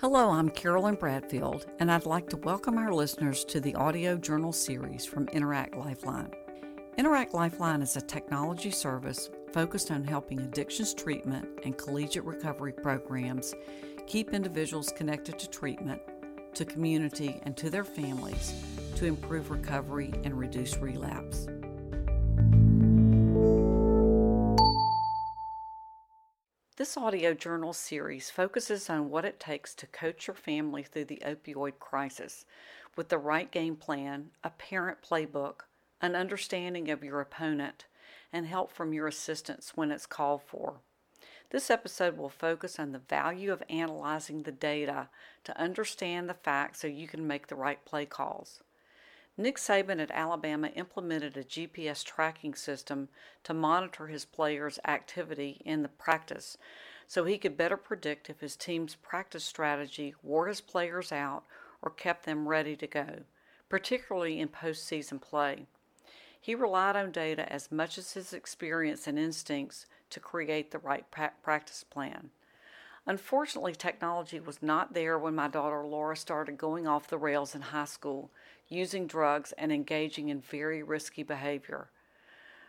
Hello, I'm Carolyn Bradfield, and I'd like to welcome our listeners to the audio journal series from Interact Lifeline. Interact Lifeline is a technology service focused on helping addictions treatment and collegiate recovery programs keep individuals connected to treatment, to community, and to their families to improve recovery and reduce relapse. This audio journal series focuses on what it takes to coach your family through the opioid crisis with the right game plan, a parent playbook, an understanding of your opponent, and help from your assistants when it's called for. This episode will focus on the value of analyzing the data to understand the facts so you can make the right play calls. Nick Saban at Alabama implemented a GPS tracking system to monitor his players' activity in the practice so he could better predict if his team's practice strategy wore his players out or kept them ready to go, particularly in postseason play. He relied on data as much as his experience and instincts to create the right practice plan. Unfortunately, technology was not there when my daughter Laura started going off the rails in high school using drugs, and engaging in very risky behavior.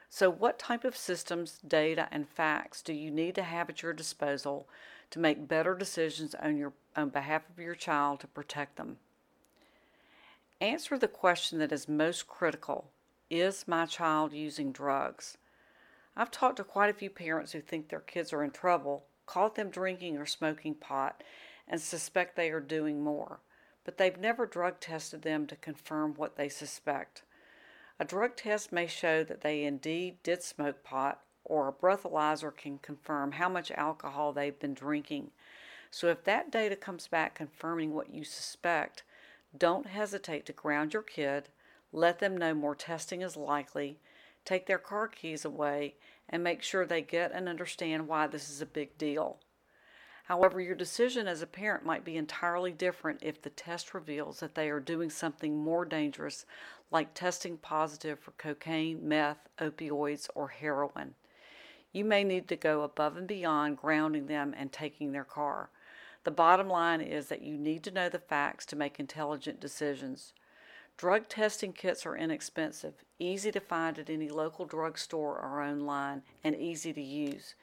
So, what type of systems, data, and facts do you need to have at your disposal to make better decisions on, your, on behalf of your child to protect them? Answer the question that is most critical Is my child using drugs? I've talked to quite a few parents who think their kids are in trouble, caught them drinking or smoking pot, and suspect they are doing more but they've never drug tested them to confirm what they suspect. A drug test may show that they indeed did smoke pot, or a breathalyzer can confirm how much alcohol they've been drinking. So if that data comes back confirming what you suspect, don't hesitate to ground your kid, let them know more testing is likely, take their car keys away, and make sure they get and understand why this is a big deal. However, your decision as a parent might be entirely different if the test reveals that they are doing something more dangerous, like testing positive for cocaine, meth, opioids, or heroin. You may need to go above and beyond grounding them and taking their car. The bottom line is that you need to know the facts to make intelligent decisions. Drug testing kits are inexpensive, easy to find at any local drugstore or online, and easy to use.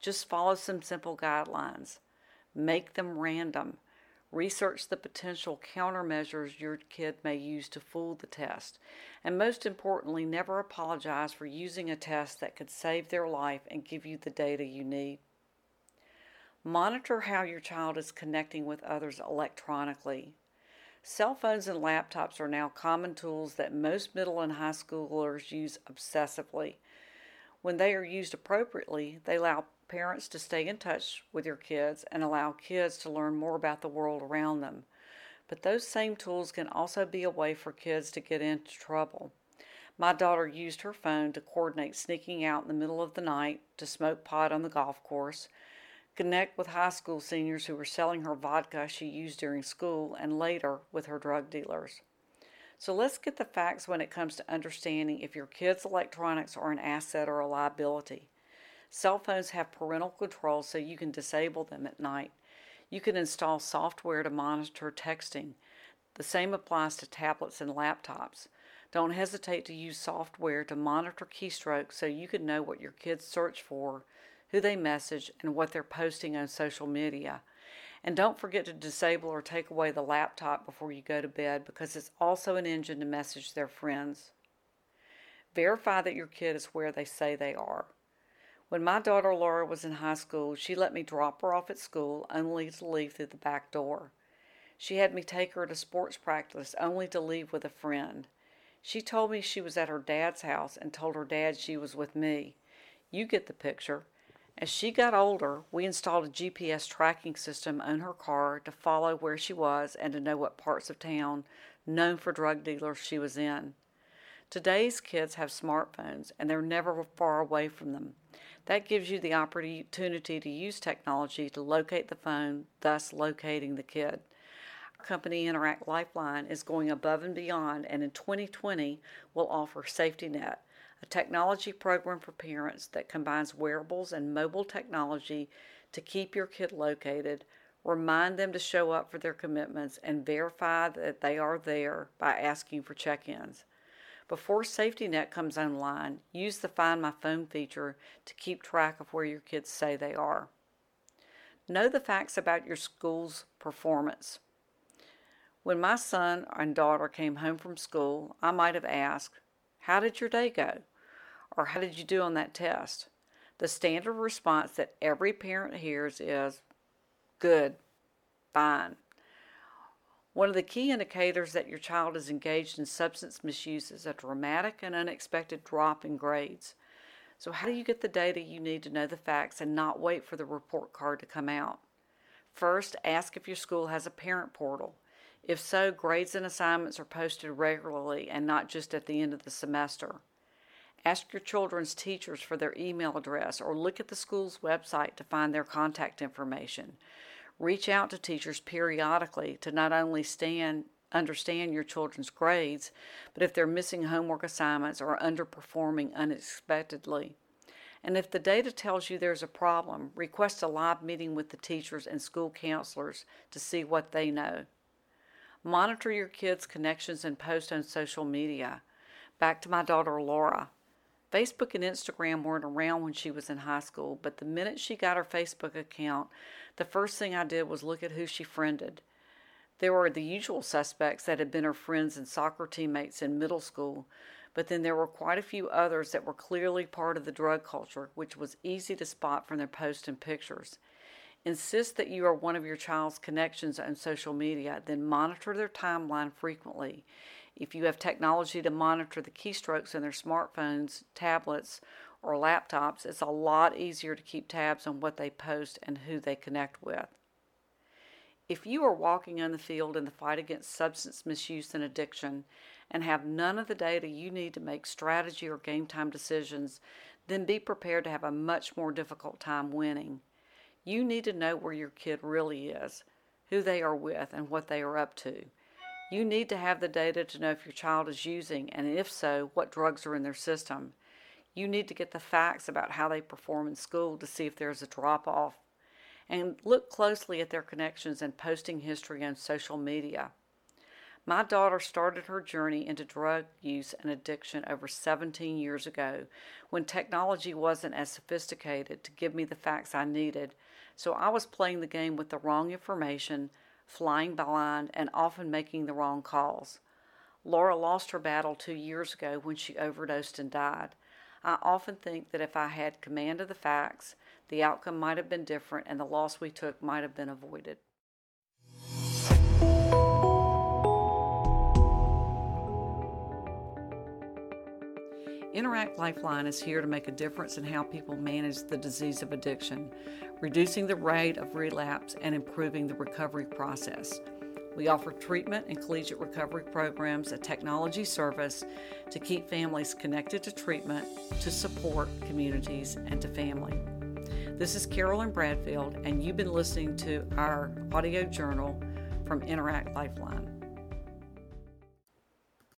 Just follow some simple guidelines. Make them random. Research the potential countermeasures your kid may use to fool the test. And most importantly, never apologize for using a test that could save their life and give you the data you need. Monitor how your child is connecting with others electronically. Cell phones and laptops are now common tools that most middle and high schoolers use obsessively. When they are used appropriately, they allow parents to stay in touch with your kids and allow kids to learn more about the world around them. But those same tools can also be a way for kids to get into trouble. My daughter used her phone to coordinate sneaking out in the middle of the night to smoke pot on the golf course, connect with high school seniors who were selling her vodka she used during school, and later with her drug dealers. So let's get the facts when it comes to understanding if your kids' electronics are an asset or a liability. Cell phones have parental control so you can disable them at night. You can install software to monitor texting. The same applies to tablets and laptops. Don't hesitate to use software to monitor keystrokes so you can know what your kids search for, who they message, and what they're posting on social media. And don't forget to disable or take away the laptop before you go to bed because it's also an engine to message their friends. Verify that your kid is where they say they are. When my daughter Laura was in high school, she let me drop her off at school only to leave through the back door. She had me take her to sports practice only to leave with a friend. She told me she was at her dad's house and told her dad she was with me. You get the picture. As she got older, we installed a GPS tracking system on her car to follow where she was and to know what parts of town known for drug dealers she was in. Today's kids have smartphones and they're never far away from them. That gives you the opportunity to use technology to locate the phone, thus locating the kid. Company Interact Lifeline is going above and beyond and in 2020 will offer Safety Net, a technology program for parents that combines wearables and mobile technology to keep your kid located, Remind them to show up for their commitments and verify that they are there by asking for check ins. Before Safety Net comes online, use the Find My Phone feature to keep track of where your kids say they are. Know the facts about your school's performance. When my son and daughter came home from school, I might have asked, How did your day go? Or how did you do on that test? The standard response that every parent hears is, Good, fine. One of the key indicators that your child is engaged in substance misuse is a dramatic and unexpected drop in grades. So, how do you get the data you need to know the facts and not wait for the report card to come out? First, ask if your school has a parent portal. If so, grades and assignments are posted regularly and not just at the end of the semester. Ask your children's teachers for their email address or look at the school's website to find their contact information. Reach out to teachers periodically to not only stand, understand your children's grades, but if they're missing homework assignments or underperforming unexpectedly. And if the data tells you there's a problem, request a live meeting with the teachers and school counselors to see what they know. Monitor your kids' connections and post on social media. Back to my daughter Laura. Facebook and Instagram weren't around when she was in high school, but the minute she got her Facebook account, the first thing I did was look at who she friended. There were the usual suspects that had been her friends and soccer teammates in middle school, but then there were quite a few others that were clearly part of the drug culture, which was easy to spot from their posts and pictures. Insist that you are one of your child's connections on social media, then monitor their timeline frequently. If you have technology to monitor the keystrokes in their smartphones, tablets, or laptops, it's a lot easier to keep tabs on what they post and who they connect with. If you are walking on the field in the fight against substance misuse and addiction and have none of the data you need to make strategy or game time decisions, then be prepared to have a much more difficult time winning. You need to know where your kid really is, who they are with, and what they are up to. You need to have the data to know if your child is using, and if so, what drugs are in their system. You need to get the facts about how they perform in school to see if there's a drop off. And look closely at their connections and posting history on social media. My daughter started her journey into drug use and addiction over 17 years ago when technology wasn't as sophisticated to give me the facts I needed, so I was playing the game with the wrong information, flying blind, and often making the wrong calls. Laura lost her battle two years ago when she overdosed and died. I often think that if I had command of the facts, the outcome might have been different and the loss we took might have been avoided. Interact Lifeline is here to make a difference in how people manage the disease of addiction, reducing the rate of relapse and improving the recovery process. We offer treatment and collegiate recovery programs, a technology service to keep families connected to treatment, to support communities, and to family. This is Carolyn Bradfield, and you've been listening to our audio journal from Interact Lifeline.